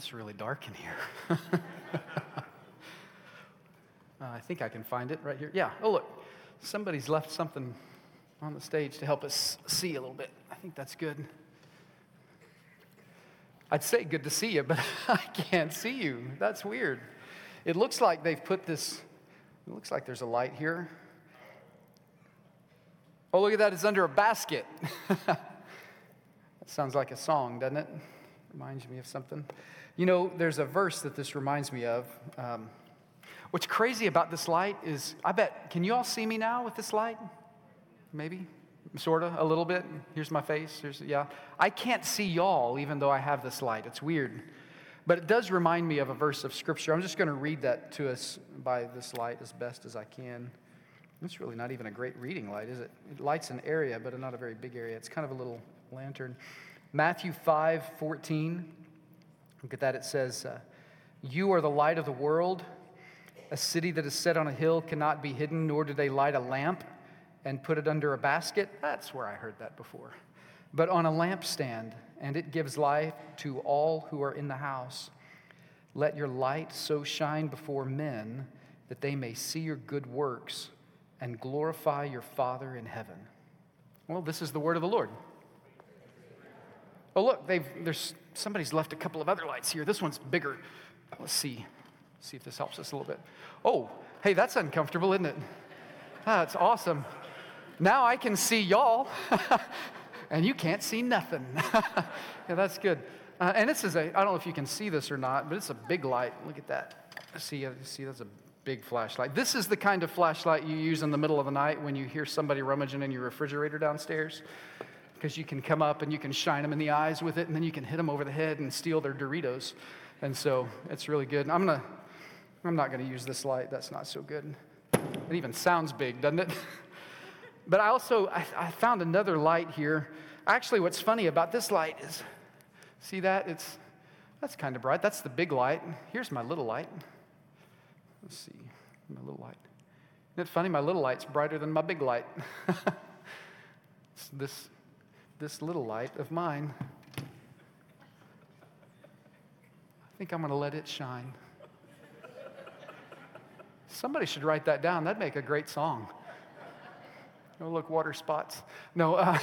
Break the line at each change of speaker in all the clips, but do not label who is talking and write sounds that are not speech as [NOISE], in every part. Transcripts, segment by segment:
it's really dark in here. [LAUGHS] uh, I think I can find it right here. Yeah. Oh, look. Somebody's left something on the stage to help us see a little bit. I think that's good. I'd say good to see you, but [LAUGHS] I can't see you. That's weird. It looks like they've put this, it looks like there's a light here. Oh, look at that, it's under a basket. [LAUGHS] that sounds like a song, doesn't it? Reminds me of something. You know, there's a verse that this reminds me of. Um, what's crazy about this light is, I bet, can you all see me now with this light? Maybe? Sort of, a little bit. Here's my face. Here's, yeah. I can't see y'all even though I have this light. It's weird. But it does remind me of a verse of Scripture. I'm just going to read that to us by this light as best as I can. It's really not even a great reading light, is it? It lights an area, but not a very big area. It's kind of a little lantern. Matthew 5 14. Look at that. It says, uh, You are the light of the world. A city that is set on a hill cannot be hidden, nor do they light a lamp and put it under a basket. That's where I heard that before. But on a lampstand, and it gives light to all who are in the house. Let your light so shine before men that they may see your good works and glorify your Father in heaven. Well, this is the word of the Lord. Oh, look, they've, there's, somebody's left a couple of other lights here. This one's bigger. Let's see. See if this helps us a little bit. Oh, hey, that's uncomfortable, isn't it? That's awesome. Now I can see y'all, [LAUGHS] and you can't see nothing. [LAUGHS] yeah, that's good. Uh, and this is a, I don't know if you can see this or not, but it's a big light. Look at that. See, uh, see, that's a big flashlight. This is the kind of flashlight you use in the middle of the night when you hear somebody rummaging in your refrigerator downstairs. Because you can come up and you can shine them in the eyes with it, and then you can hit them over the head and steal their Doritos. And so it's really good. I'm gonna, I'm not gonna use this light. That's not so good. It even sounds big, doesn't it? [LAUGHS] But I also I, I found another light here. Actually, what's funny about this light is, see that? It's that's kind of bright. That's the big light. Here's my little light. Let's see, my little light. Isn't it funny? My little light's brighter than my big light. [LAUGHS] this, this little light of mine. I think I'm going to let it shine. Somebody should write that down. That'd make a great song. Oh, look, water spots. No, [LAUGHS] uh,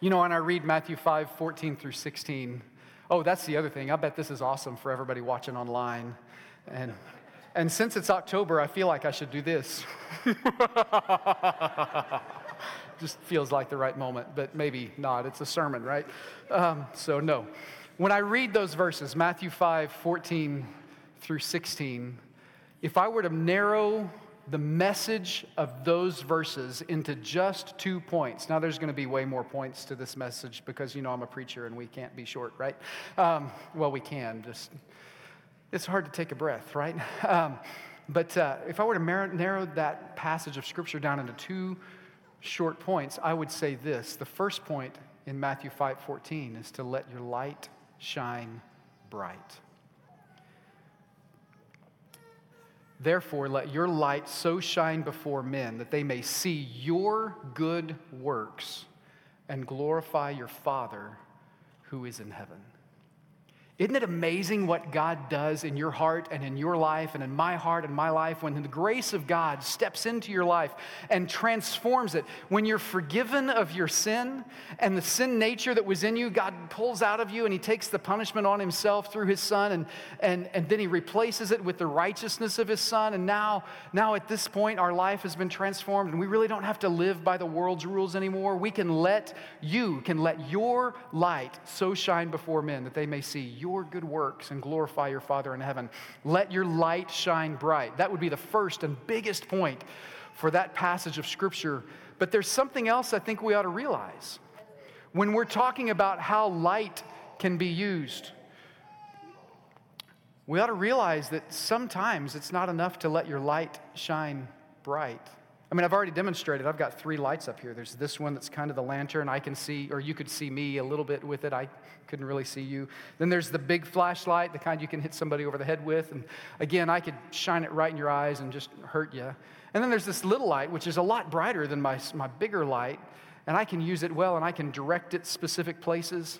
you know, when I read Matthew 5 14 through 16, oh, that's the other thing. I bet this is awesome for everybody watching online. And, and since it's October, I feel like I should do this. [LAUGHS] Just feels like the right moment, but maybe not. It's a sermon, right? Um, so, no. When I read those verses, Matthew 5 14 through 16, if I were to narrow the message of those verses into just two points. Now, there's going to be way more points to this message because, you know, I'm a preacher and we can't be short, right? Um, well, we can, just, it's hard to take a breath, right? [LAUGHS] Um, but uh, if I were to narrow that passage of Scripture down into two short points, I would say this. The first point in Matthew 5 14 is to let your light shine bright. Therefore, let your light so shine before men that they may see your good works and glorify your Father who is in heaven. Isn't it amazing what God does in your heart and in your life and in my heart and my life when the grace of God steps into your life and transforms it? When you're forgiven of your sin and the sin nature that was in you, God pulls out of you and He takes the punishment on Himself through His Son and, and, and then He replaces it with the righteousness of His Son. And now, now at this point, our life has been transformed and we really don't have to live by the world's rules anymore. We can let you, can let your light so shine before men that they may see your your good works and glorify your Father in heaven. Let your light shine bright. That would be the first and biggest point for that passage of Scripture. But there's something else I think we ought to realize. When we're talking about how light can be used, we ought to realize that sometimes it's not enough to let your light shine bright. I mean, I've already demonstrated. I've got three lights up here. There's this one that's kind of the lantern. I can see, or you could see me a little bit with it. I couldn't really see you. Then there's the big flashlight, the kind you can hit somebody over the head with. And again, I could shine it right in your eyes and just hurt you. And then there's this little light, which is a lot brighter than my, my bigger light. And I can use it well and I can direct it specific places.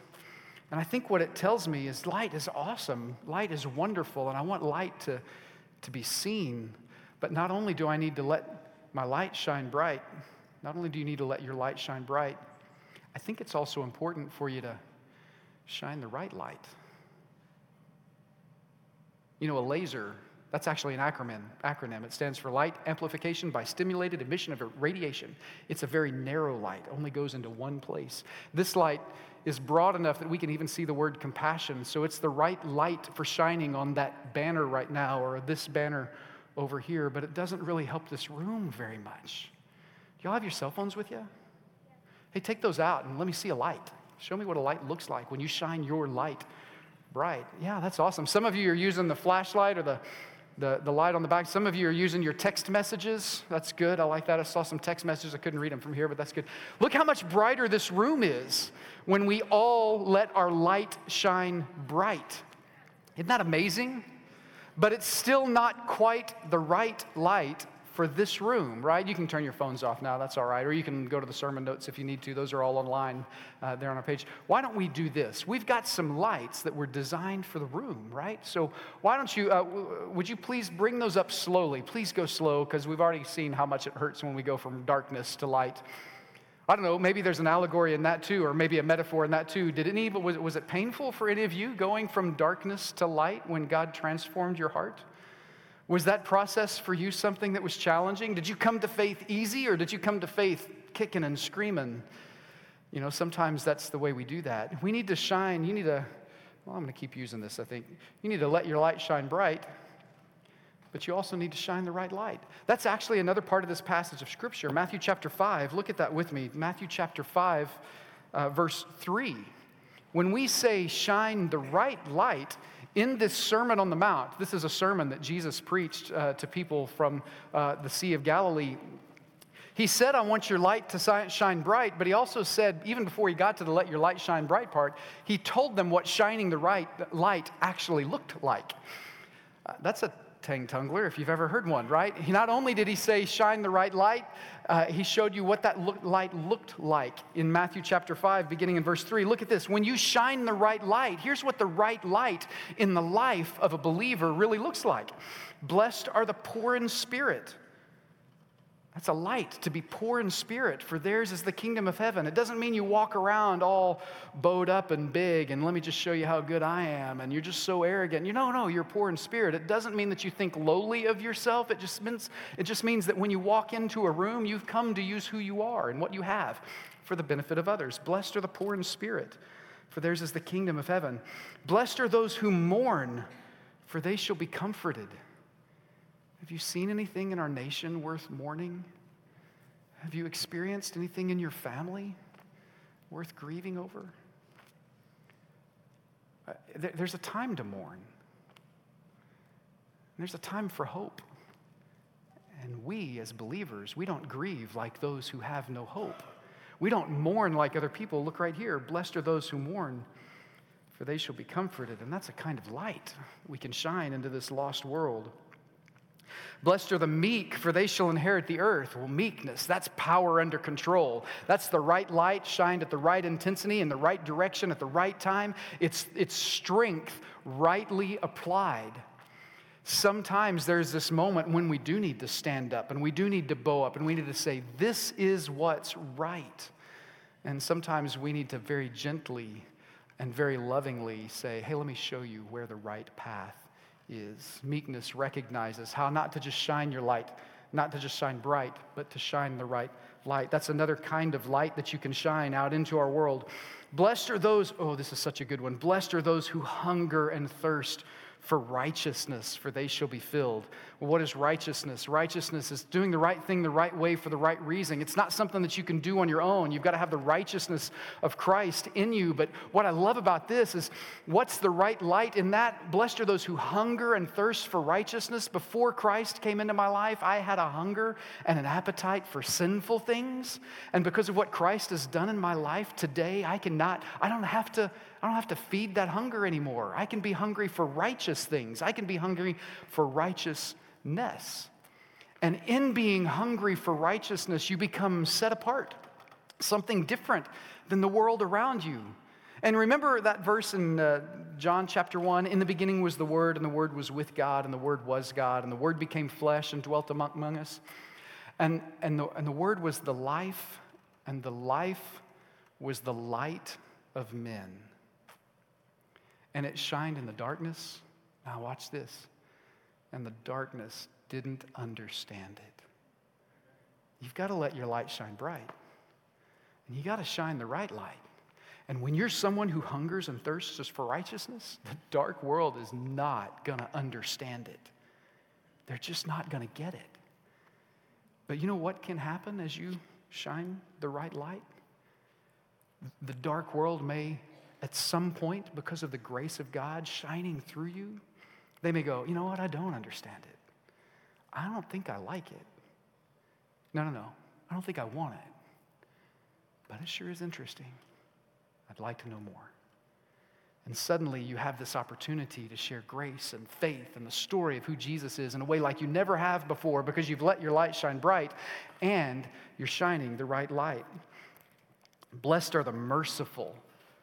And I think what it tells me is light is awesome, light is wonderful, and I want light to, to be seen. But not only do I need to let my light shine bright, not only do you need to let your light shine bright, I think it's also important for you to shine the right light. You know, a laser, that's actually an acronym. acronym. It stands for light amplification by stimulated emission of radiation. It's a very narrow light, only goes into one place. This light is broad enough that we can even see the word compassion. So it's the right light for shining on that banner right now or this banner over here, but it doesn't really help this room very much. Do y'all have your cell phones with you? Hey, take those out and let me see a light. Show me what a light looks like when you shine your light bright. Yeah, that's awesome. Some of you are using the flashlight or the, the, the light on the back. Some of you are using your text messages. That's good. I like that. I saw some text messages. I couldn't read them from here, but that's good. Look how much brighter this room is when we all let our light shine bright. Isn't that amazing? But it's still not quite the right light for this room, right? You can turn your phones off now, that's all right. Or you can go to the sermon notes if you need to. Those are all online uh, there on our page. Why don't we do this? We've got some lights that were designed for the room, right? So why don't you, uh, would you please bring those up slowly? Please go slow because we've already seen how much it hurts when we go from darkness to light. I don't know, maybe there's an allegory in that too, or maybe a metaphor in that too. Did any was, was it painful for any of you going from darkness to light when God transformed your heart? Was that process for you something that was challenging? Did you come to faith easy or did you come to faith kicking and screaming? You know, sometimes that's the way we do that. We need to shine. You need to, well, I'm going to keep using this, I think. You need to let your light shine bright, but you also need to shine the right light. That's actually another part of this passage of Scripture. Matthew chapter 5, look at that with me. Matthew chapter 5, uh, verse 3. When we say shine the right light, in this Sermon on the Mount, this is a sermon that Jesus preached uh, to people from uh, the Sea of Galilee. He said, I want your light to shine bright, but he also said, even before he got to the let your light shine bright part, he told them what shining the right light actually looked like. Uh, that's a tang tungler if you've ever heard one, right? He, not only did he say shine the right light, uh, he showed you what that look, light looked like in Matthew chapter 5, beginning in verse 3. Look at this. When you shine the right light, here's what the right light in the life of a believer really looks like. Blessed are the poor in spirit that's a light to be poor in spirit, for theirs is the kingdom of heaven. It doesn't mean you walk around all bowed up and big and let me just show you how good I am and you're just so arrogant. You know, no, you're poor in spirit. It doesn't mean that you think lowly of yourself. It just means it just means that when you walk into a room, you've come to use who you are and what you have for the benefit of others. Blessed are the poor in spirit, for theirs is the kingdom of heaven. Blessed are those who mourn, for they shall be comforted. Have you seen anything in our nation worth mourning? Have you experienced anything in your family worth grieving over? Uh, there's a time to mourn. There's a time for hope. And we, as believers, we don't grieve like those who have no hope. We don't mourn like other people. Look right here. Blessed are those who mourn, for they shall be comforted. And that's a kind of light we can shine into this lost world. Blessed are the meek, for they shall inherit the earth. Well, meekness, that's power under control. That's the right light shined at the right intensity, in the right direction, at the right time. It's, it's strength rightly applied. Sometimes there's this moment when we do need to stand up and we do need to bow up and we need to say, This is what's right. And sometimes we need to very gently and very lovingly say, Hey, let me show you where the right path is. Meekness recognizes how not to just shine your light, not to just shine bright, but to shine the right light. That's another kind of light that you can shine out into our world. Blessed are those, oh, this is such a good one. Blessed are those who hunger and thirst for righteousness, for they shall be filled. Well, what is righteousness? Righteousness is doing the right thing the right way for the right reason. It's not something that you can do on your own. You've got to have the righteousness of Christ in you. But what I love about this is what's the right light in that? Blessed are those who hunger and thirst for righteousness. Before Christ came into my life, I had a hunger and an appetite for sinful things. And because of what Christ has done in my life today, I cannot, I don't have to I don't have to feed that hunger anymore. I can be hungry for righteous things. I can be hungry for righteousness. And in being hungry for righteousness, you become set apart, something different than the world around you. And remember that verse in uh, John chapter 1 In the beginning was the Word, and the Word was with God, and the Word was God, and the Word became flesh and dwelt among, among us. And, and, the, and the Word was the life, and the life was the light of men. And it shined in the darkness. Now, watch this. And the darkness didn't understand it. You've got to let your light shine bright. And you got to shine the right light. And when you're someone who hungers and thirsts for righteousness, the dark world is not going to understand it. They're just not going to get it. But you know what can happen as you shine the right light? The dark world may, at some point, because of the grace of God shining through you, they may go, you know what, I don't understand it. I don't think I like it. No, no, no. I don't think I want it. But it sure is interesting. I'd like to know more. And suddenly you have this opportunity to share grace and faith and the story of who Jesus is in a way like you never have before because you've let your light shine bright and you're shining the right light. Blessed are the merciful,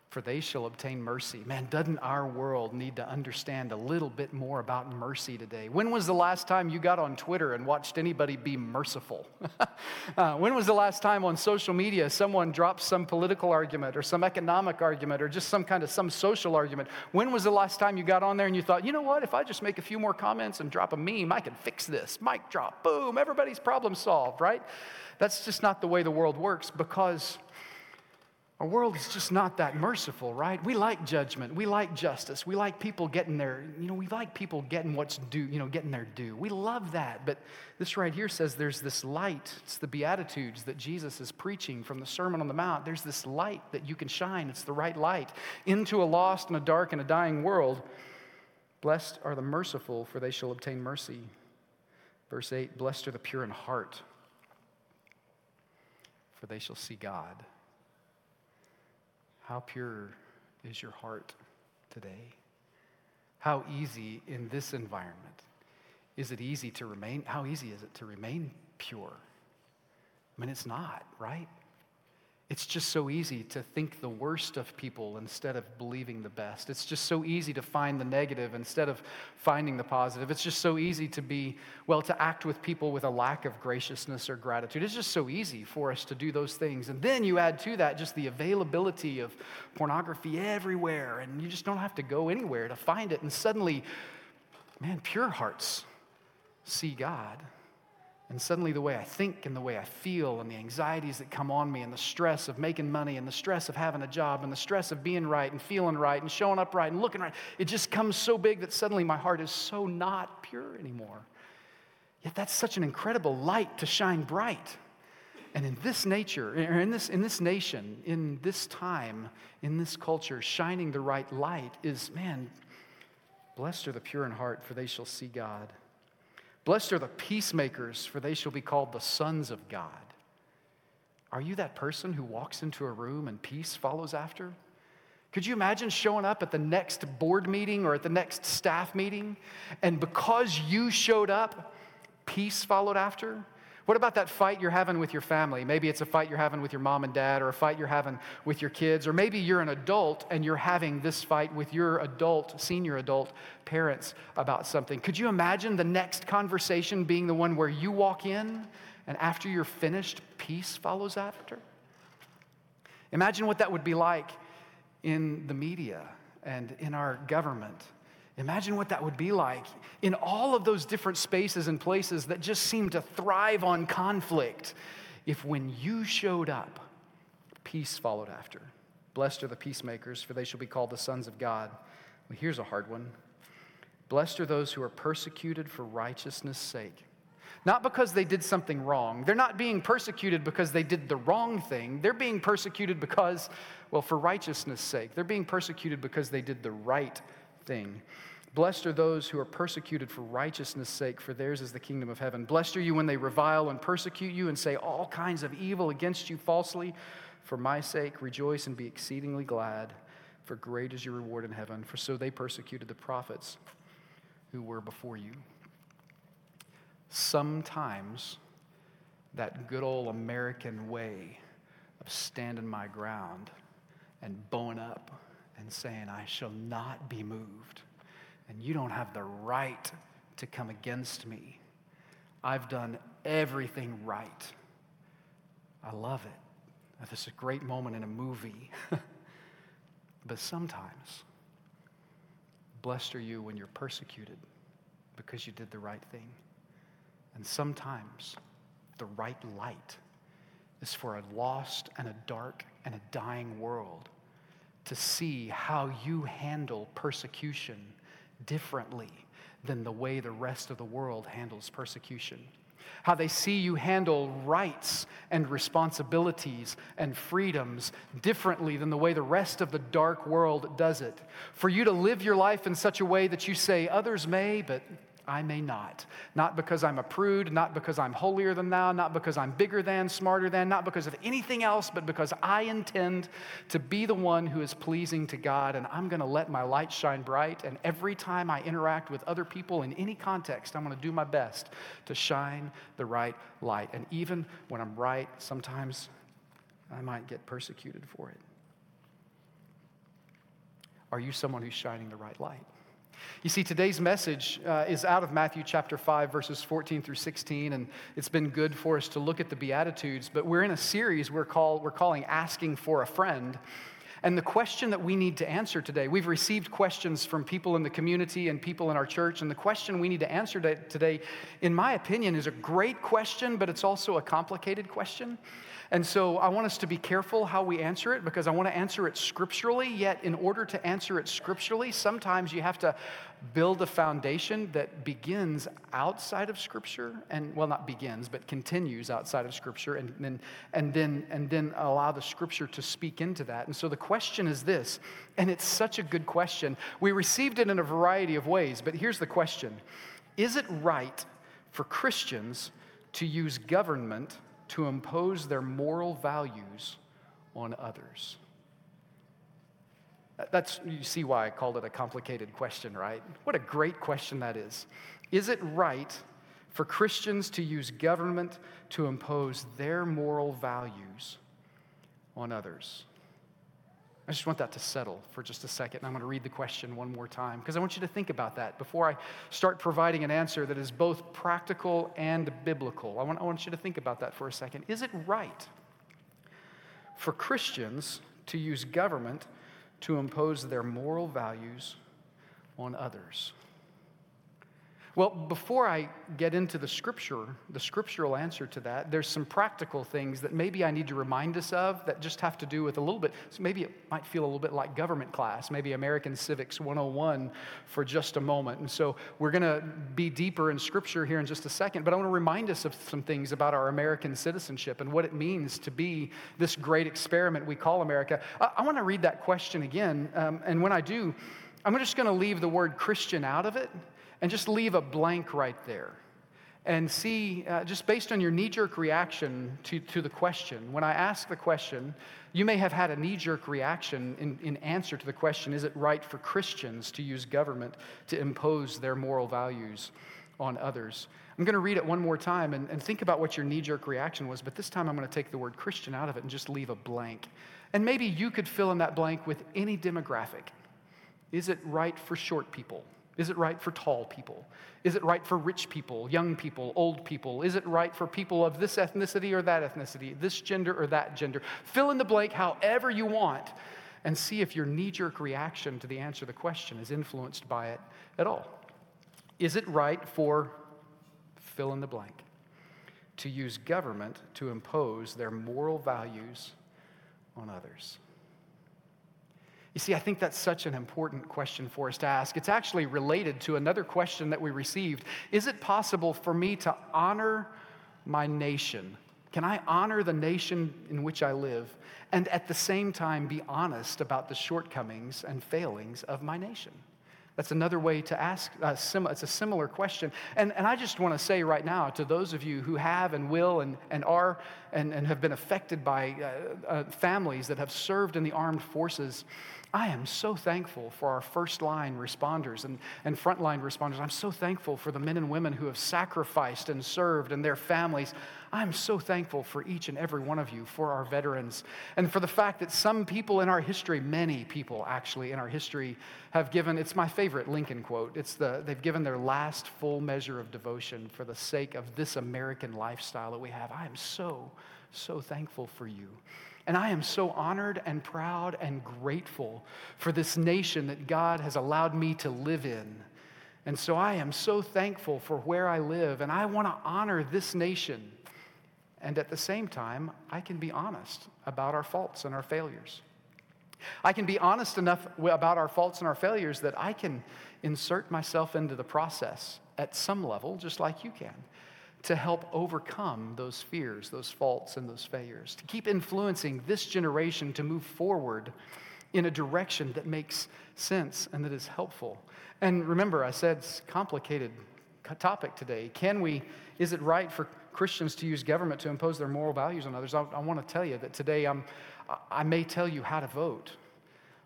for they shall obtain mercy. Man, doesn't our world need to understand a little bit more about mercy today? When was the last time you got on Twitter and watched anybody be merciful? [LAUGHS] uh, when was the last time on social media someone dropped some political argument or some economic argument or just some kind of some social argument? When was the last time you got on there and you thought, you know what, if I just make a few more comments and drop a meme, I can fix this? Mic drop, boom, everybody's problem solved, right? That's just not the way the world works because our world is just not that merciful, right? We like judgment. We like justice. We like people getting their, you know, we like people getting what's due, you know, getting their due. We love that. But this right here says there's this light. It's the Beatitudes that Jesus is preaching from the Sermon on the Mount. There's this light that you can shine. It's the right light into a lost and a dark and a dying world. Blessed are the merciful, for they shall obtain mercy. Verse 8 Blessed are the pure in heart, for they shall see God. How pure is your heart today? How easy in this environment is it easy to remain? How easy is it to remain pure? I mean, it's not, right? It's just so easy to think the worst of people instead of believing the best. It's just so easy to find the negative instead of finding the positive. It's just so easy to be, well, to act with people with a lack of graciousness or gratitude. It's just so easy for us to do those things. And then you add to that just the availability of pornography everywhere, and you just don't have to go anywhere to find it. And suddenly, man, pure hearts see God. And suddenly, the way I think and the way I feel, and the anxieties that come on me, and the stress of making money, and the stress of having a job, and the stress of being right, and feeling right, and showing up right, and looking right, it just comes so big that suddenly my heart is so not pure anymore. Yet that's such an incredible light to shine bright. And in this nature, in this, in this nation, in this time, in this culture, shining the right light is, man, blessed are the pure in heart, for they shall see God. Blessed are the peacemakers, for they shall be called the sons of God. Are you that person who walks into a room and peace follows after? Could you imagine showing up at the next board meeting or at the next staff meeting, and because you showed up, peace followed after? What about that fight you're having with your family? Maybe it's a fight you're having with your mom and dad, or a fight you're having with your kids, or maybe you're an adult and you're having this fight with your adult, senior adult parents about something. Could you imagine the next conversation being the one where you walk in and after you're finished, peace follows after? Imagine what that would be like in the media and in our government Imagine what that would be like in all of those different spaces and places that just seem to thrive on conflict if when you showed up, peace followed after. Blessed are the peacemakers, for they shall be called the sons of God. Well, here's a hard one. Blessed are those who are persecuted for righteousness' sake. Not because they did something wrong. They're not being persecuted because they did the wrong thing. They're being persecuted because, well, for righteousness' sake. They're being persecuted because they did the right thing. Blessed are those who are persecuted for righteousness' sake, for theirs is the kingdom of heaven. Blessed are you when they revile and persecute you and say all kinds of evil against you falsely. For my sake, rejoice and be exceedingly glad, for great is your reward in heaven. For so they persecuted the prophets who were before you. Sometimes that good old American way of standing my ground and bowing up and saying, I shall not be moved. And you don't have the right to come against me. I've done everything right. I love it. This is a great moment in a movie. [LAUGHS] but sometimes, blessed are you when you're persecuted because you did the right thing. And sometimes, the right light is for a lost and a dark and a dying world to see how you handle persecution differently than the way the rest of the world handles persecution. How they see you handle rights and responsibilities and freedoms differently than the way the rest of the dark world does it. For you to live your life in such a way that you say, others may, but I may not. Not because I'm a prude, not because I'm holier than thou, not because I'm bigger than, smarter than, not because of anything else, but because I intend to be the one who is pleasing to God, and I'm going to let my light shine bright. And every time I interact with other people in any context, I'm going to do my best to shine the right light. And even when I'm right, sometimes I might get persecuted for it. Are you someone who's shining the right light? You see, today's message uh, is out of Matthew chapter 5, verses 14 through 16, and it's been good for us to look at the Beatitudes, but we're in a series we're, call, we're calling Asking for a Friend. And the question that we need to answer today, we've received questions from people in the community and people in our church, and the question we need to answer today, in my opinion, is a great question, but it's also a complicated question. And so I want us to be careful how we answer it because I want to answer it scripturally. Yet, in order to answer it scripturally, sometimes you have to build a foundation that begins outside of Scripture and, well, not begins, but continues outside of Scripture and then, and then, and then allow the Scripture to speak into that. And so the question is this, and it's such a good question. We received it in a variety of ways, but here's the question Is it right for Christians to use government? to impose their moral values on others? That's, you see why I called it a complicated question, right? What a great question that is. Is it right for Christians to use government to impose their moral values on others? I just want that to settle for just a second. I'm going to read the question one more time because I want you to think about that before I start providing an answer that is both practical and biblical. I want, I want you to think about that for a second. Is it right for Christians to use government to impose their moral values on others? Well, before I get into the scripture, the scriptural answer to that, there's some practical things that maybe I need to remind us of that just have to do with a little bit. So maybe it might feel a little bit like government class, maybe American Civics 101 for just a moment. And so we're going to be deeper in scripture here in just a second, but I want to remind us of some things about our American citizenship and what it means to be this great experiment we call America. I, I want to read that question again, um, and when I do, I'm just going to leave the word Christian out of it and just leave a blank right there and see, uh, just based on your knee jerk reaction to, to the question, when I ask the question, you may have had a knee jerk reaction in, in answer to the question is it right for Christians to use government to impose their moral values on others? I'm going to read it one more time and, and think about what your knee jerk reaction was, but this time I'm going to take the word Christian out of it and just leave a blank. And maybe you could fill in that blank with any demographic. Is it right for short people? Is it right for tall people? Is it right for rich people, young people, old people? Is it right for people of this ethnicity or that ethnicity, this gender or that gender? Fill in the blank however you want and see if your knee jerk reaction to the answer to the question is influenced by it at all. Is it right for fill in the blank to use government to impose their moral values on others? You see, I think that's such an important question for us to ask. It's actually related to another question that we received Is it possible for me to honor my nation? Can I honor the nation in which I live and at the same time be honest about the shortcomings and failings of my nation? That's another way to ask. Uh, sim- it's a similar question. And, and I just want to say right now to those of you who have and will and, and are and, and have been affected by uh, uh, families that have served in the armed forces, I am so thankful for our first line responders and, and frontline responders. I'm so thankful for the men and women who have sacrificed and served and their families. I'm so thankful for each and every one of you, for our veterans, and for the fact that some people in our history, many people actually in our history, have given, it's my favorite Lincoln quote, it's the, they've given their last full measure of devotion for the sake of this American lifestyle that we have. I am so, so thankful for you. And I am so honored and proud and grateful for this nation that God has allowed me to live in. And so I am so thankful for where I live, and I want to honor this nation. And at the same time, I can be honest about our faults and our failures. I can be honest enough about our faults and our failures that I can insert myself into the process at some level, just like you can to help overcome those fears, those faults, and those failures, to keep influencing this generation to move forward in a direction that makes sense and that is helpful. And remember, I said it's complicated topic today. Can we, is it right for Christians to use government to impose their moral values on others? I, I want to tell you that today I'm, I may tell you how to vote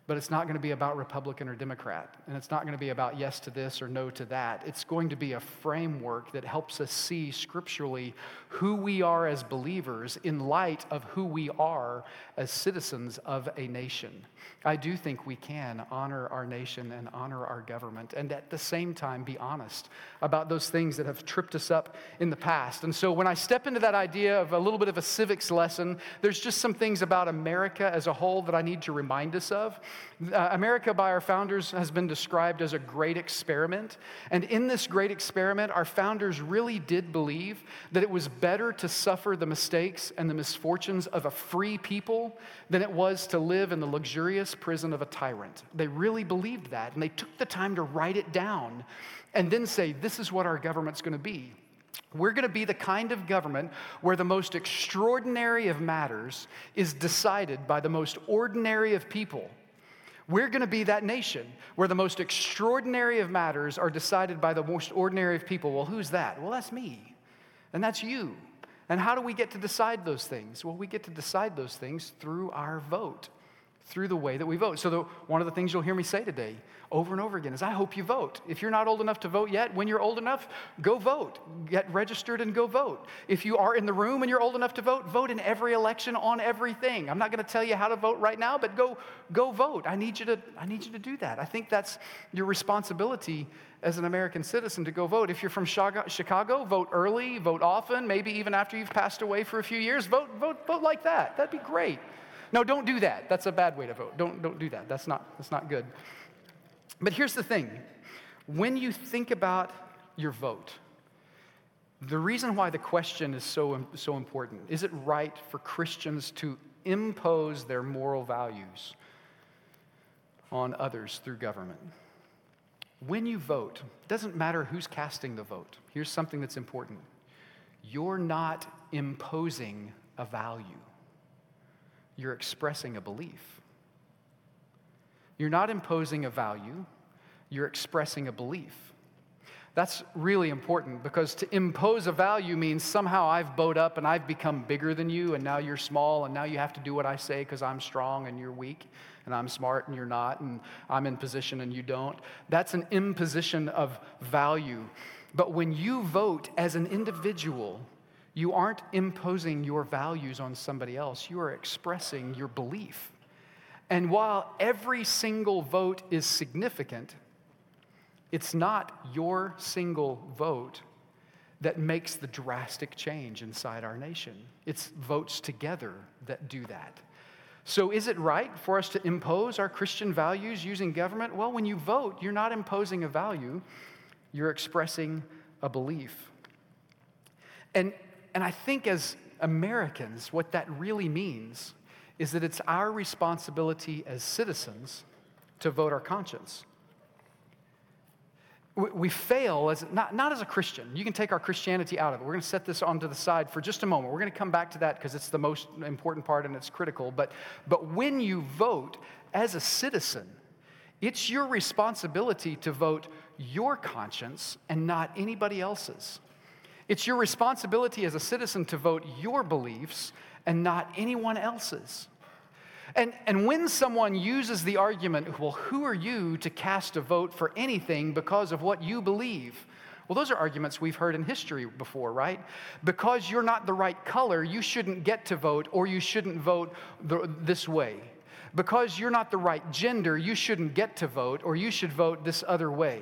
but it's not going to be about Republican or Democrat. And it's not going to be about yes to this or no to that. It's going to be a framework that helps us see scripturally who we are as believers in light of who we are as citizens of a nation. I do think we can honor our nation and honor our government and at the same time be honest about those things that have tripped us up in the past. And so when I step into that idea of a little bit of a civics lesson, there's just some things about America as a whole that I need to remind us of. Uh, America, by our founders, has been described as a great experiment. And in this great experiment, our founders really did believe that it was better to suffer the mistakes and the misfortunes of a free people than it was to live in the luxurious prison of a tyrant. They really believed that. And they took the time to write it down and then say, this is what our government's going to be. We're going to be the kind of government where the most extraordinary of matters is decided by the most ordinary of people. We're going to be that nation where the most extraordinary of matters are decided by the most ordinary of people. Well, who's that? Well, that's me. And that's you. And how do we get to decide those things? Well, we get to decide those things through our vote through the way that we vote. So, the, one of the things you'll hear me say today over and over again is I hope you vote. If you're not old enough to vote yet, when you're old enough, go vote. Get registered and go vote. If you are in the room and you're old enough to vote, vote in every election on everything. I'm not going to tell you how to vote right now, but go, go vote. I need, you to, I need you to do that. I think that's your responsibility as an American citizen to go vote. If you're from Chicago, vote early, vote often, maybe even after you've passed away for a few years. Vote, vote, vote like that. That'd be great. No, don't do that. That's a bad way to vote. Don't, don't do that. That's not, that's not good. But here's the thing when you think about your vote, the reason why the question is so, so important is it right for Christians to impose their moral values on others through government? When you vote, it doesn't matter who's casting the vote. Here's something that's important you're not imposing a value you're expressing a belief. You're not imposing a value, you're expressing a belief. That's really important because to impose a value means somehow I've bowed up and I've become bigger than you, and now you're small, and now you have to do what I say because I'm strong and you're weak, and I'm smart and you're not, and I'm in position and you don't. That's an imposition of value. But when you vote as an individual, you aren't imposing your values on somebody else, you are expressing your belief. And while every single vote is significant, it's not your single vote that makes the drastic change inside our nation. It's votes together that do that. So, is it right for us to impose our Christian values using government? Well, when you vote, you're not imposing a value, you're expressing a belief. And and I think as Americans, what that really means is that it's our responsibility as citizens to vote our conscience. We fail as not, not as a Christian. You can take our Christianity out of it. We're going to set this onto the side for just a moment. We're going to come back to that because it's the most important part and it's critical. But, but when you vote as a citizen, it's your responsibility to vote your conscience and not anybody else's. It's your responsibility as a citizen to vote your beliefs and not anyone else's. And, and when someone uses the argument, well, who are you to cast a vote for anything because of what you believe? Well, those are arguments we've heard in history before, right? Because you're not the right color, you shouldn't get to vote, or you shouldn't vote the, this way. Because you're not the right gender, you shouldn't get to vote, or you should vote this other way.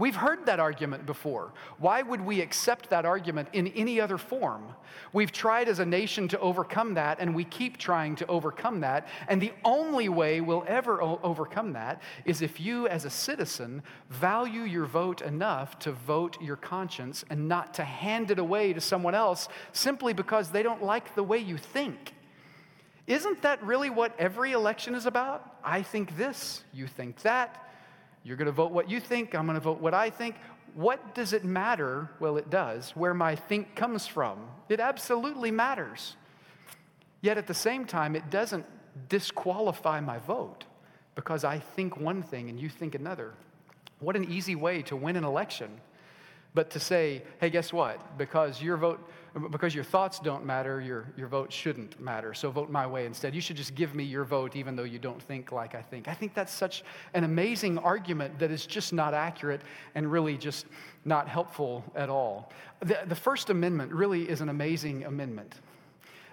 We've heard that argument before. Why would we accept that argument in any other form? We've tried as a nation to overcome that, and we keep trying to overcome that. And the only way we'll ever o- overcome that is if you, as a citizen, value your vote enough to vote your conscience and not to hand it away to someone else simply because they don't like the way you think. Isn't that really what every election is about? I think this, you think that. You're going to vote what you think, I'm going to vote what I think. What does it matter? Well, it does, where my think comes from. It absolutely matters. Yet at the same time, it doesn't disqualify my vote because I think one thing and you think another. What an easy way to win an election. But to say, hey, guess what? Because your vote because your thoughts don't matter, your, your vote shouldn't matter. So vote my way instead. You should just give me your vote even though you don't think like I think. I think that's such an amazing argument that is just not accurate and really just not helpful at all. The, the First Amendment really is an amazing amendment.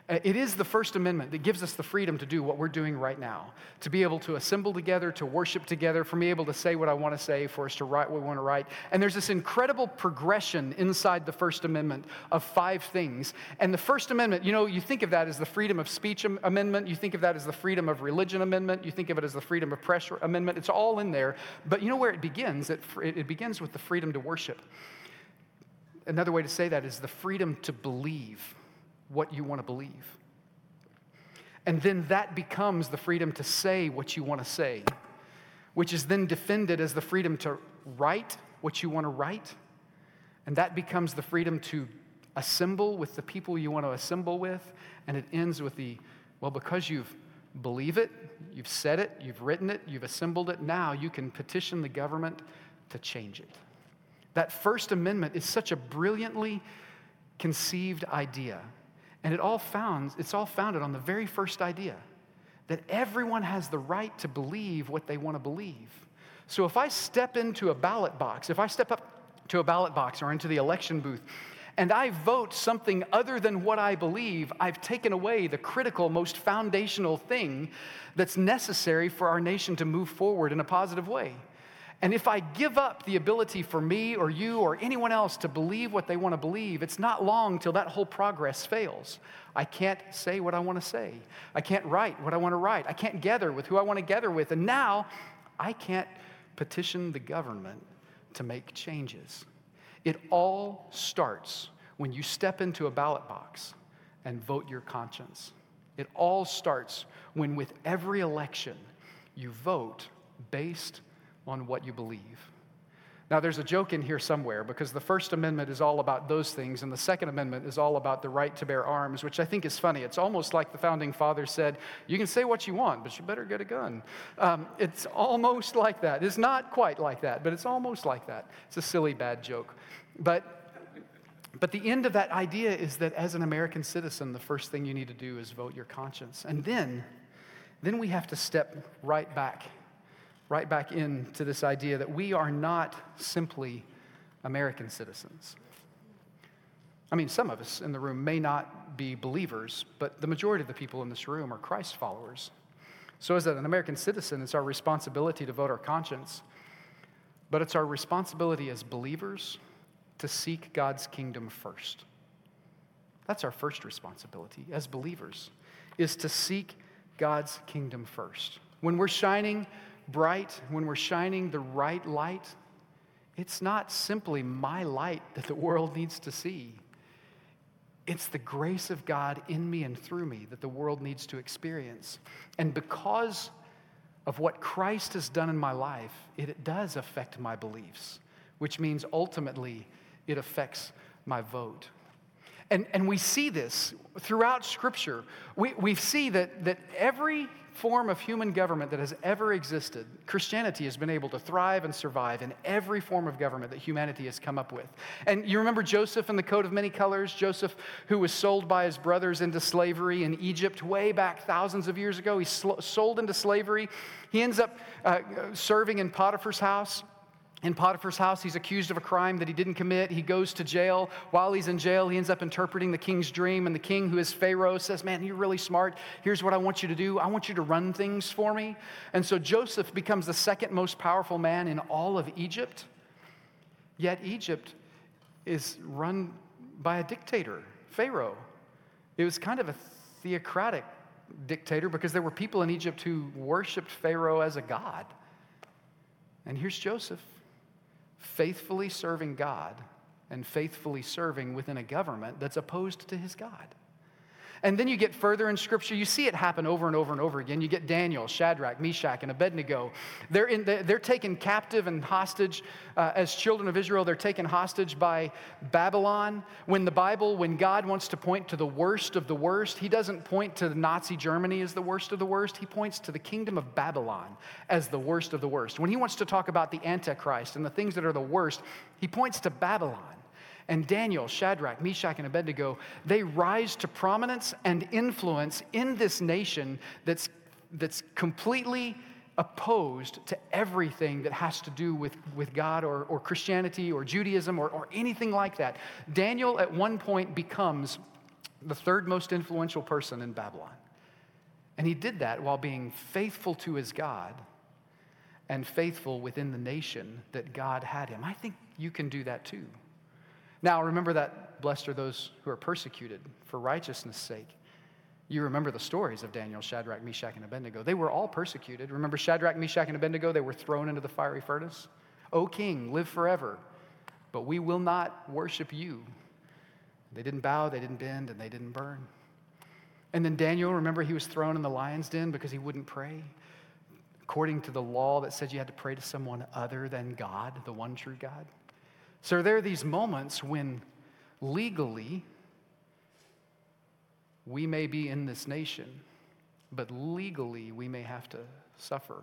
Uh, it is the First Amendment that gives us the freedom to do what we're doing right now, to be able to assemble together, to worship together, for me able to say what I want to say, for us to write what we want to write. And there's this incredible progression inside the First Amendment of five things. And the First Amendment, you know, you think of that as the freedom of speech amendment, you think of that as the freedom of religion amendment, you think of it as the freedom of press amendment. It's all in there. But you know where it begins? It, it begins with the freedom to worship. Another way to say that is the freedom to believe what you want to believe. And then that becomes the freedom to say what you want to say, which is then defended as the freedom to write what you want to write. And that becomes the freedom to assemble with the people you want to assemble with. And it ends with the, well, because you've believe it, you've said it, you've written it, you've assembled it, now you can petition the government to change it. That First Amendment is such a brilliantly conceived idea and it all found, it's all founded on the very first idea that everyone has the right to believe what they want to believe. So if I step into a ballot box, if I step up to a ballot box or into the election booth, and I vote something other than what I believe, I've taken away the critical, most foundational thing that's necessary for our nation to move forward in a positive way. And if I give up the ability for me or you or anyone else to believe what they want to believe, it's not long till that whole progress fails. I can't say what I want to say. I can't write what I want to write. I can't gather with who I want to gather with. And now I can't petition the government to make changes. It all starts when you step into a ballot box and vote your conscience. It all starts when, with every election, you vote based on what you believe. Now, there's a joke in here somewhere because the First Amendment is all about those things, and the Second Amendment is all about the right to bear arms, which I think is funny. It's almost like the founding fathers said, You can say what you want, but you better get a gun. Um, it's almost like that. It's not quite like that, but it's almost like that. It's a silly, bad joke. But, but the end of that idea is that as an American citizen, the first thing you need to do is vote your conscience. And then, then we have to step right back right back into this idea that we are not simply American citizens. I mean, some of us in the room may not be believers, but the majority of the people in this room are Christ followers. So, as an American citizen, it's our responsibility to vote our conscience, but it's our responsibility as believers to seek God's kingdom first. That's our first responsibility as believers, is to seek God's kingdom first. When we're shining bright, when we're shining the right light, it's not simply my light that the world needs to see. It's the grace of God in me and through me that the world needs to experience. And because of what Christ has done in my life, it, does affect my beliefs, which means ultimately it affects my vote. And, and we see this throughout Scripture. We, we see that, that every form of human government that has ever existed, Christianity has been able to thrive and survive in every form of government that humanity has come up with. And you remember Joseph and the coat of many colors? Joseph, who was sold by his brothers into slavery in Egypt way back thousands of years ago. He's sold into slavery. He ends up uh, serving in Potiphar's house. In Potiphar's house. He's accused of a crime that he didn't commit. He goes to jail. While he's in jail, he ends up interpreting the king's dream. And the king, who is Pharaoh, says, Man, you're really smart. Here's what I want you to do I want you to run things for me. And so Joseph becomes the second most powerful man in all of Egypt. Yet Egypt is run by a dictator, Pharaoh. It was kind of a theocratic dictator because there were people in Egypt who worshiped Pharaoh as a god. And here's Joseph faithfully serving God and faithfully serving within a government that's opposed to his God. And then you get further in Scripture, you see it happen over and over and over again. You get Daniel, Shadrach, Meshach, and Abednego. They're, in, they're taken captive and hostage uh, as children of Israel. They're taken hostage by Babylon. When the Bible, when God wants to point to the worst of the worst, He doesn't point to Nazi Germany as the worst of the worst. He points to the kingdom of Babylon as the worst of the worst. When He wants to talk about the Antichrist and the things that are the worst, He points to Babylon. And Daniel, Shadrach, Meshach, and Abednego, they rise to prominence and influence in this nation that's, that's completely opposed to everything that has to do with, with God or, or Christianity or Judaism or, or anything like that. Daniel, at one point, becomes the third most influential person in Babylon. And he did that while being faithful to his God and faithful within the nation that God had him. I think you can do that too. Now, remember that blessed are those who are persecuted for righteousness' sake. You remember the stories of Daniel, Shadrach, Meshach, and Abednego. They were all persecuted. Remember Shadrach, Meshach, and Abednego? They were thrown into the fiery furnace. O king, live forever, but we will not worship you. They didn't bow, they didn't bend, and they didn't burn. And then Daniel, remember, he was thrown in the lion's den because he wouldn't pray, according to the law that said you had to pray to someone other than God, the one true God. So there are these moments when legally we may be in this nation, but legally we may have to suffer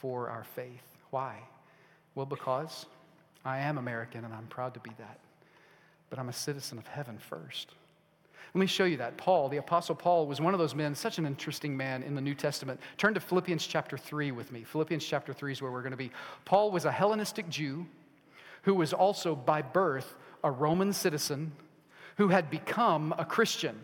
for our faith. Why? Well, because I am American and I'm proud to be that. But I'm a citizen of heaven first. Let me show you that. Paul, the Apostle Paul, was one of those men, such an interesting man in the New Testament. Turn to Philippians chapter 3 with me. Philippians chapter 3 is where we're going to be. Paul was a Hellenistic Jew who was also by birth a Roman citizen who had become a Christian.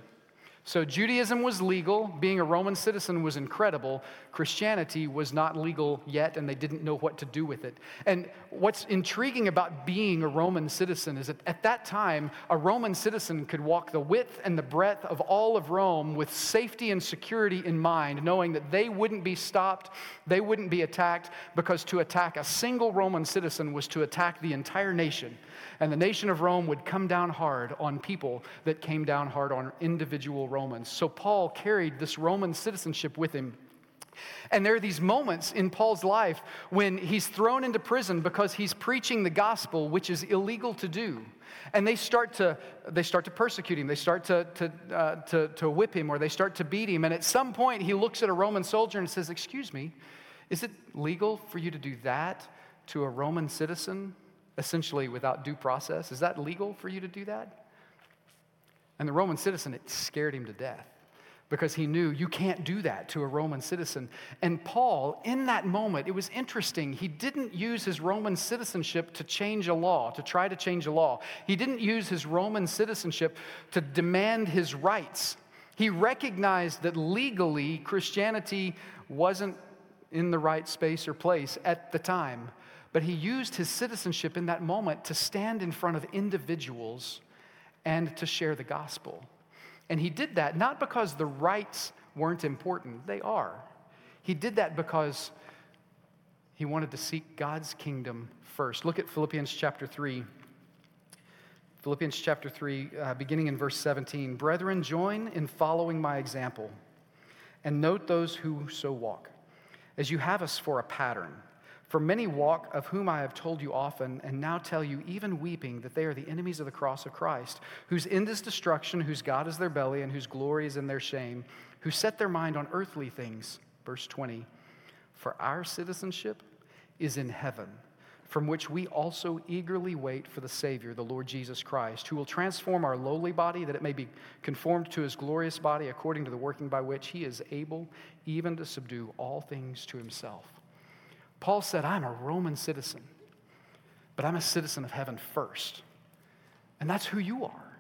So Judaism was legal. Being a Roman citizen was incredible. Christianity was not legal yet, and they didn't know what to do with it. And what's intriguing about being a Roman citizen is that at that time, a Roman citizen could walk the width and the breadth of all of Rome with safety and security in mind, knowing that they wouldn't be stopped, they wouldn't be attacked, because to attack a single Roman citizen was to attack the entire nation. And the nation of Rome would come down hard on people that came down hard on individual Romans. So Paul carried this Roman citizenship with him. And there are these moments in Paul's life when he's thrown into prison because he's preaching the gospel, which is illegal to do. And they start to, they start to persecute him. They start to, to, uh, to, to whip him or they start to beat him. And at some point, he looks at a Roman soldier and says, Excuse me, is it legal for you to do that to a Roman citizen? Essentially without due process. Is that legal for you to do that? And the Roman citizen, it scared him to death because he knew you can't do that to a Roman citizen. And Paul, in that moment, it was interesting. He didn't use his Roman citizenship to change a law, to try to change a law. He didn't use his Roman citizenship to demand his rights. He recognized that legally Christianity wasn't in the right space or place at the time. But he used his citizenship in that moment to stand in front of individuals and to share the gospel. And he did that not because the rights weren't important, they are. He did that because he wanted to seek God's kingdom first. Look at Philippians chapter 3. Philippians chapter 3, uh, beginning in verse 17. Brethren, join in following my example, and note those who so walk, as you have us for a pattern. For many walk, of whom I have told you often, and now tell you, even weeping, that they are the enemies of the cross of Christ, whose end is destruction, whose God is their belly, and whose glory is in their shame, who set their mind on earthly things. Verse 20 For our citizenship is in heaven, from which we also eagerly wait for the Savior, the Lord Jesus Christ, who will transform our lowly body that it may be conformed to his glorious body according to the working by which he is able even to subdue all things to himself. Paul said, I'm a Roman citizen. but I'm a citizen of heaven first. And that's who you are.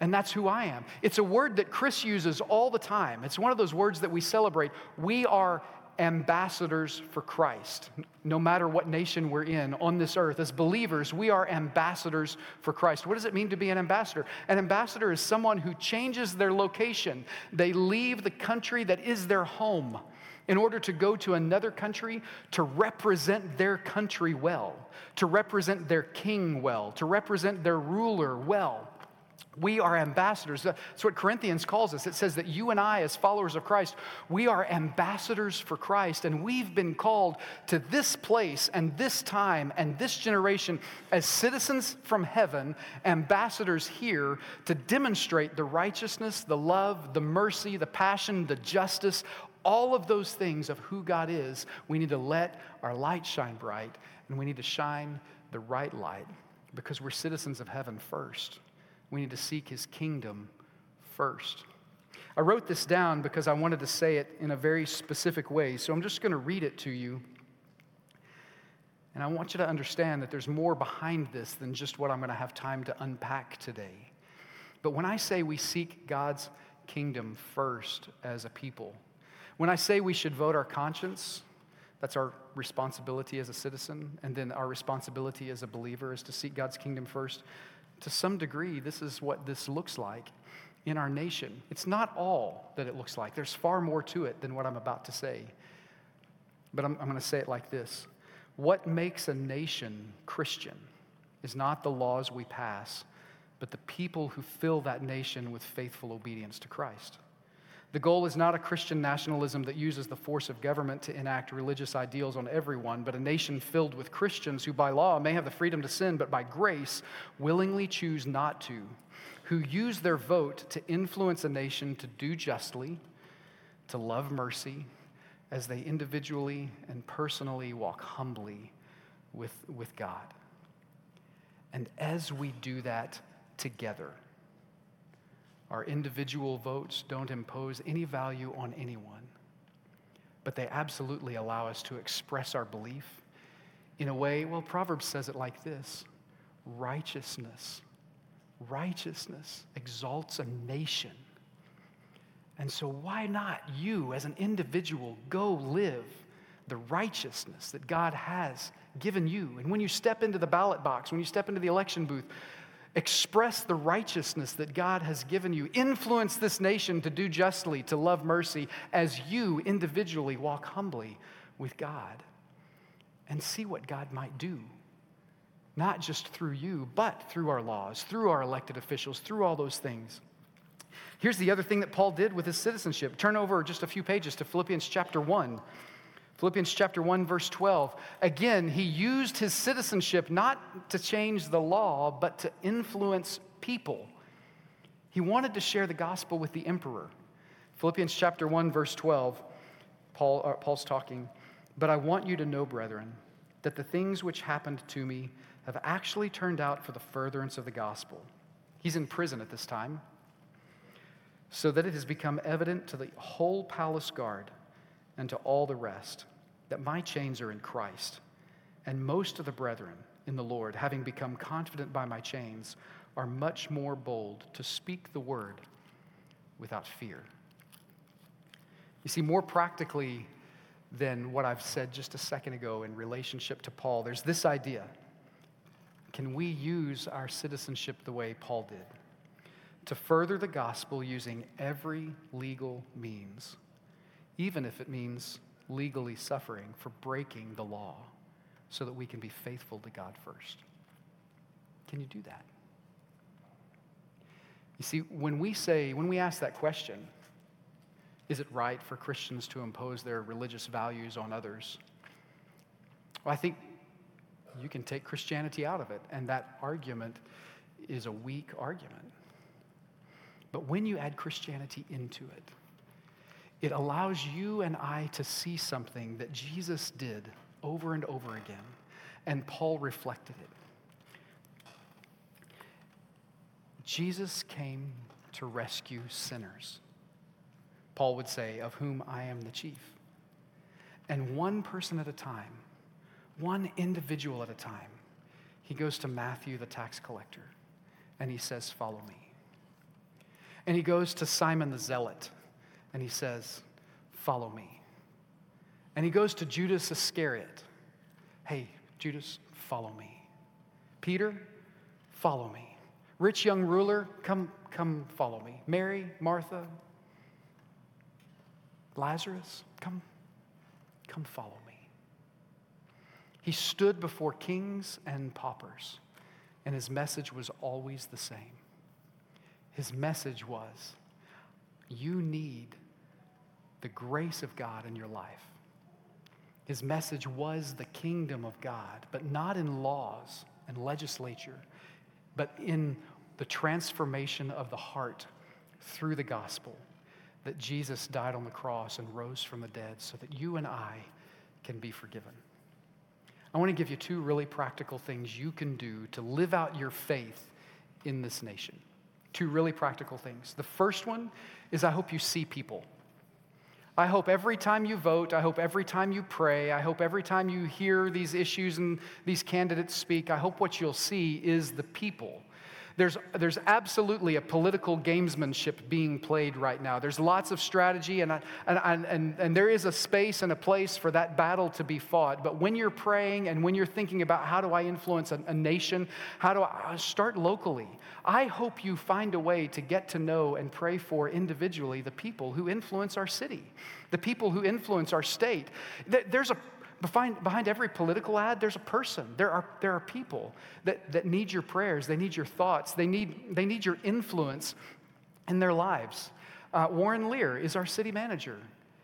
And that's who I am. It's a word that Chris uses all the time. It's one of those words that we celebrate. We are ambassadors for Christ, no matter what nation we're in on this earth. As believers, we are ambassadors for Christ. What does it mean to be an ambassador? An ambassador is someone who changes their location, they leave the country that is their home in order to go to another country to represent their country well, to represent their king well, to represent their ruler well. We are ambassadors. That's what Corinthians calls us. It says that you and I, as followers of Christ, we are ambassadors for Christ, and we've been called to this place and this time and this generation as citizens from heaven, ambassadors here to demonstrate the righteousness, the love, the mercy, the passion, the justice, all of those things of who God is. We need to let our light shine bright, and we need to shine the right light because we're citizens of heaven first. We need to seek his kingdom first. I wrote this down because I wanted to say it in a very specific way. So I'm just going to read it to you. And I want you to understand that there's more behind this than just what I'm going to have time to unpack today. But when I say we seek God's kingdom first as a people, when I say we should vote our conscience, that's our responsibility as a citizen, and then our responsibility as a believer is to seek God's kingdom first to some degree, this is what this looks like in our nation. It's not all that it looks like, there's far more to it than what I'm about to say. But I'm, I'm going to say it like this What makes a nation Christian is not the laws we pass, but the people who fill that nation with faithful obedience to Christ. The goal is not a Christian nationalism that uses the force of government to enact religious ideals on everyone, but a nation filled with Christians who, by law, may have the freedom to sin, but by grace willingly choose not to, who use their vote to influence a nation to do justly, to love mercy, as they individually and personally walk humbly with, with God. And as we do that together, our individual votes don't impose any value on anyone, but they absolutely allow us to express our belief in a way, well, Proverbs says it like this righteousness. Righteousness exalts a nation. And so, why not you, as an individual, go live the righteousness that God has given you? And when you step into the ballot box, when you step into the election booth, Express the righteousness that God has given you. Influence this nation to do justly, to love mercy, as you individually walk humbly with God. And see what God might do. Not just through you, but through our laws, through our elected officials, through all those things. Here's the other thing that Paul did with his citizenship. Turn over just a few pages to Philippians chapter 1. Philippians chapter 1 verse 12. Again, he used his citizenship not to change the law, but to influence people. He wanted to share the gospel with the emperor. Philippians chapter 1 verse 12. Paul, uh, Paul's talking, "But I want you to know, brethren, that the things which happened to me have actually turned out for the furtherance of the gospel." He's in prison at this time. So that it has become evident to the whole palace guard and to all the rest that my chains are in Christ. And most of the brethren in the Lord, having become confident by my chains, are much more bold to speak the word without fear. You see, more practically than what I've said just a second ago in relationship to Paul, there's this idea can we use our citizenship the way Paul did? To further the gospel using every legal means even if it means legally suffering for breaking the law, so that we can be faithful to God first. Can you do that? You see, when we say, when we ask that question, is it right for Christians to impose their religious values on others? Well, I think you can take Christianity out of it, and that argument is a weak argument. But when you add Christianity into it, it allows you and I to see something that Jesus did over and over again, and Paul reflected it. Jesus came to rescue sinners. Paul would say, of whom I am the chief. And one person at a time, one individual at a time, he goes to Matthew, the tax collector, and he says, Follow me. And he goes to Simon the zealot, and he says, Follow me. And he goes to Judas Iscariot, Hey, Judas, follow me. Peter, follow me. Rich young ruler, come, come follow me. Mary, Martha, Lazarus, come, come follow me. He stood before kings and paupers, and his message was always the same. His message was you need the grace of God in your life. His message was the kingdom of God, but not in laws and legislature, but in the transformation of the heart through the gospel that Jesus died on the cross and rose from the dead so that you and I can be forgiven. I want to give you two really practical things you can do to live out your faith in this nation. Two really practical things. The first one is I hope you see people. I hope every time you vote, I hope every time you pray, I hope every time you hear these issues and these candidates speak, I hope what you'll see is the people there's, there's absolutely a political gamesmanship being played right now. There's lots of strategy, and, and, and, and there is a space and a place for that battle to be fought. But when you're praying and when you're thinking about how do I influence a, a nation, how do I uh, start locally? I hope you find a way to get to know and pray for individually the people who influence our city, the people who influence our state. There's a Behind, behind every political ad, there's a person. There are, there are people that, that need your prayers, they need your thoughts, they need, they need your influence in their lives. Uh, Warren Lehr is our city manager.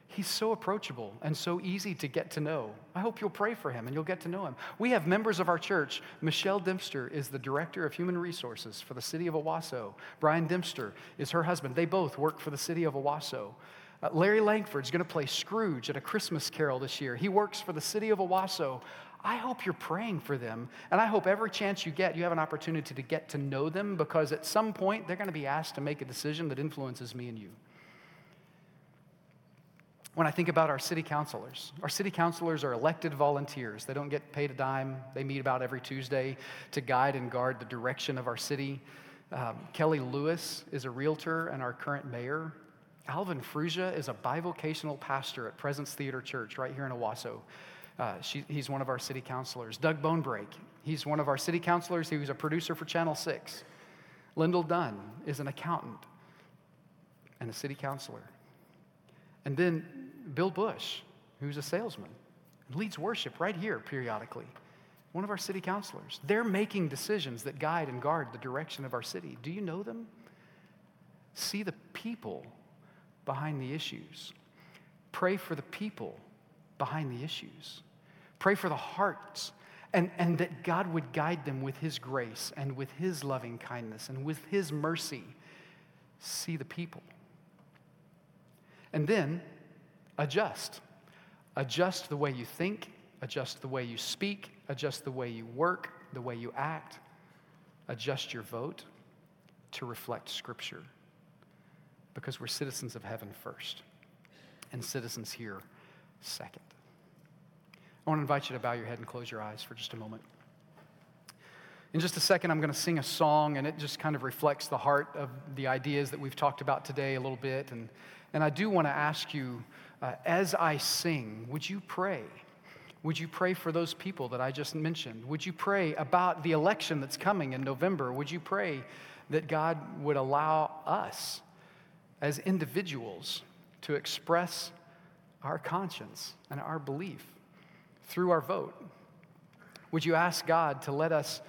He's so approachable and so easy to get to know. I hope you'll pray for him and you'll get to know him. We have members of our church. Michelle Dempster is the director of human resources for the city of Owasso. Brian Dempster is her husband. They both work for the city of Owasso. Uh, Larry Langford's going to play Scrooge at a Christmas carol this year. He works for the city of Owasso. I hope you're praying for them. And I hope every chance you get, you have an opportunity to get to know them because at some point they're going to be asked to make a decision that influences me and you. When I think about our city councilors, our city councilors are elected volunteers. They don't get paid a dime. They meet about every Tuesday to guide and guard the direction of our city. Um, Kelly Lewis is a realtor and our current mayor. Alvin Fruga is a bivocational pastor at Presence Theater Church right here in Owasso. Uh, she, he's one of our city councilors. Doug Bonebrake, he's one of our city councilors. He was a producer for Channel 6. Lyndell Dunn is an accountant and a city councilor. And then Bill Bush, who's a salesman, leads worship right here periodically. One of our city councilors. They're making decisions that guide and guard the direction of our city. Do you know them? See the people behind the issues. Pray for the people behind the issues. Pray for the hearts, and, and that God would guide them with His grace and with His loving kindness and with His mercy. See the people. And then adjust. Adjust the way you think, adjust the way you speak, adjust the way you work, the way you act. Adjust your vote to reflect Scripture because we're citizens of heaven first and citizens here second. I want to invite you to bow your head and close your eyes for just a moment. In just a second, I'm going to sing a song, and it just kind of reflects the heart of the ideas that we've talked about today a little bit. And, and I do want to ask you, uh, as I sing, would you pray? Would you pray for those people that I just mentioned? Would you pray about the election that's coming in November? Would you pray that God would allow us as individuals to express our conscience and our belief through our vote? Would you ask God to let us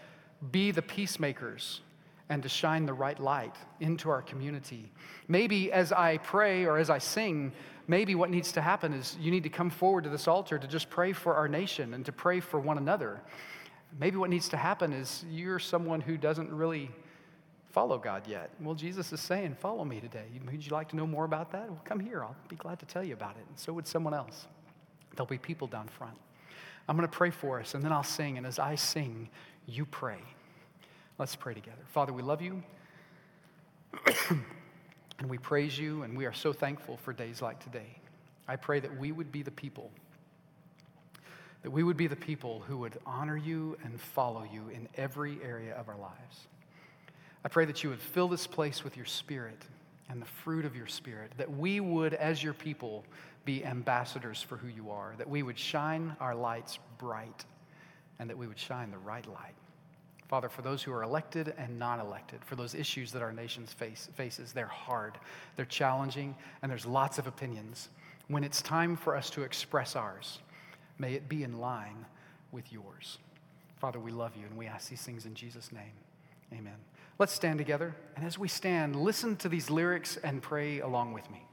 be the peacemakers and to shine the right light into our community? Maybe as I pray or as I sing, maybe what needs to happen is you need to come forward to this altar to just pray for our nation and to pray for one another. Maybe what needs to happen is you're someone who doesn't really follow God yet. Well, Jesus is saying, Follow me today. Would you like to know more about that? Well, come here. I'll be glad to tell you about it. And so would someone else. There'll be people down front. I'm going to pray for us, and then I'll sing. And as I sing, you pray. Let's pray together. Father, we love you, [CLEARS THROAT] and we praise you, and we are so thankful for days like today. I pray that we would be the people that we would be the people who would honor you and follow you in every area of our lives. I pray that you would fill this place with your spirit and the fruit of your spirit, that we would, as your people, be ambassadors for who you are, that we would shine our lights bright, and that we would shine the right light. Father, for those who are elected and non elected, for those issues that our nation face, faces, they're hard, they're challenging, and there's lots of opinions. When it's time for us to express ours, may it be in line with yours. Father, we love you and we ask these things in Jesus' name. Amen. Let's stand together, and as we stand, listen to these lyrics and pray along with me.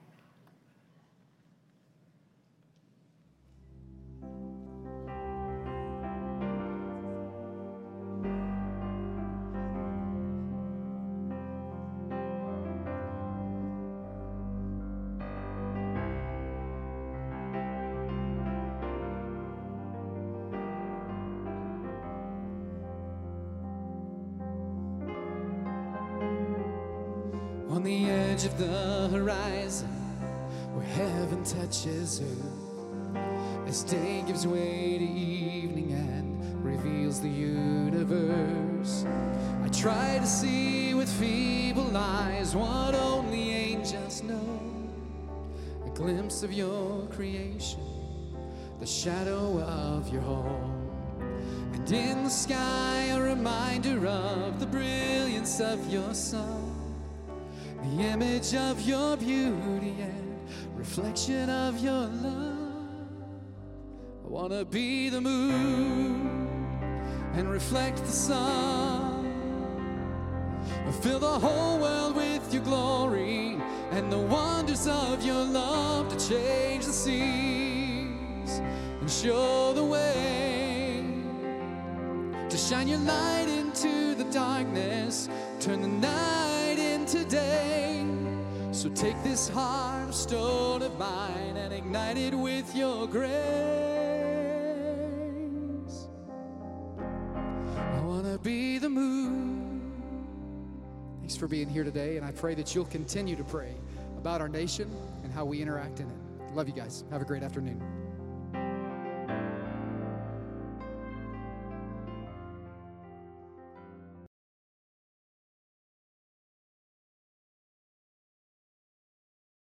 Heaven touches earth as day gives way to evening and reveals the universe i try to see with feeble eyes what only angels know. A glimpse of your creation the shadow of your home. And in the sky a reminder of the brilliance of your sun. The image of your beauty reflection of your love. I want to be the moon and reflect the sun. Fill the whole world with your glory and the wonders of your love to change the seas and show the way. To shine your light into the darkness, turn the night into day. So take this heart of stone of mine and ignite it with your grace. I want to be the moon. Thanks for being here today, and I pray that you'll continue to pray about our nation and how we interact in it. Love you guys. Have a great afternoon.